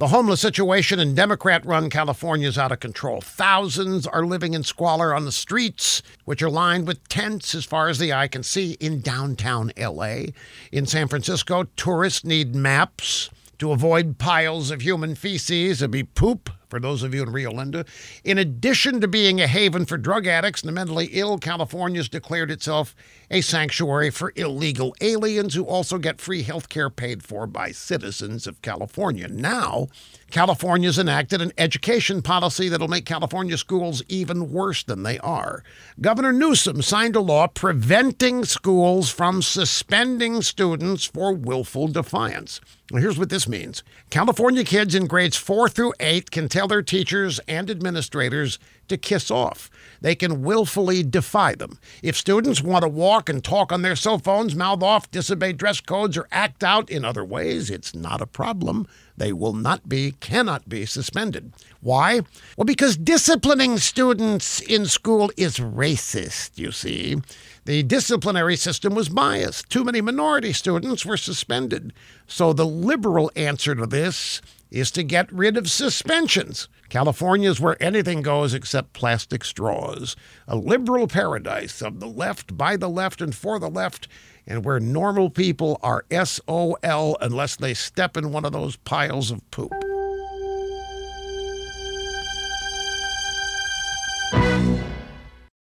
The homeless situation in Democrat run California is out of control. Thousands are living in squalor on the streets, which are lined with tents as far as the eye can see in downtown LA. In San Francisco, tourists need maps to avoid piles of human feces. It'd be poop for those of you in Rio Linda. In addition to being a haven for drug addicts and the mentally ill, California's declared itself a sanctuary for illegal aliens who also get free health care paid for by citizens of California. Now, California's enacted an education policy that'll make California schools even worse than they are. Governor Newsom signed a law preventing schools from suspending students for willful defiance. Here's what this means California kids in grades 4 through 8 can tell their teachers and administrators to kiss off. They can willfully defy them. If students want to walk and talk on their cell phones, mouth off, disobey dress codes, or act out in other ways, it's not a problem. They will not be, cannot be suspended. Why? Well, because disciplining students in school is racist, you see. The disciplinary system was biased. Too many minority students were suspended. So the liberal answer to this is to get rid of suspensions. California is where anything goes except plastic straws. A liberal paradise of the left, by the left, and for the left, and where normal people are SOL unless they step in one of those piles of poop.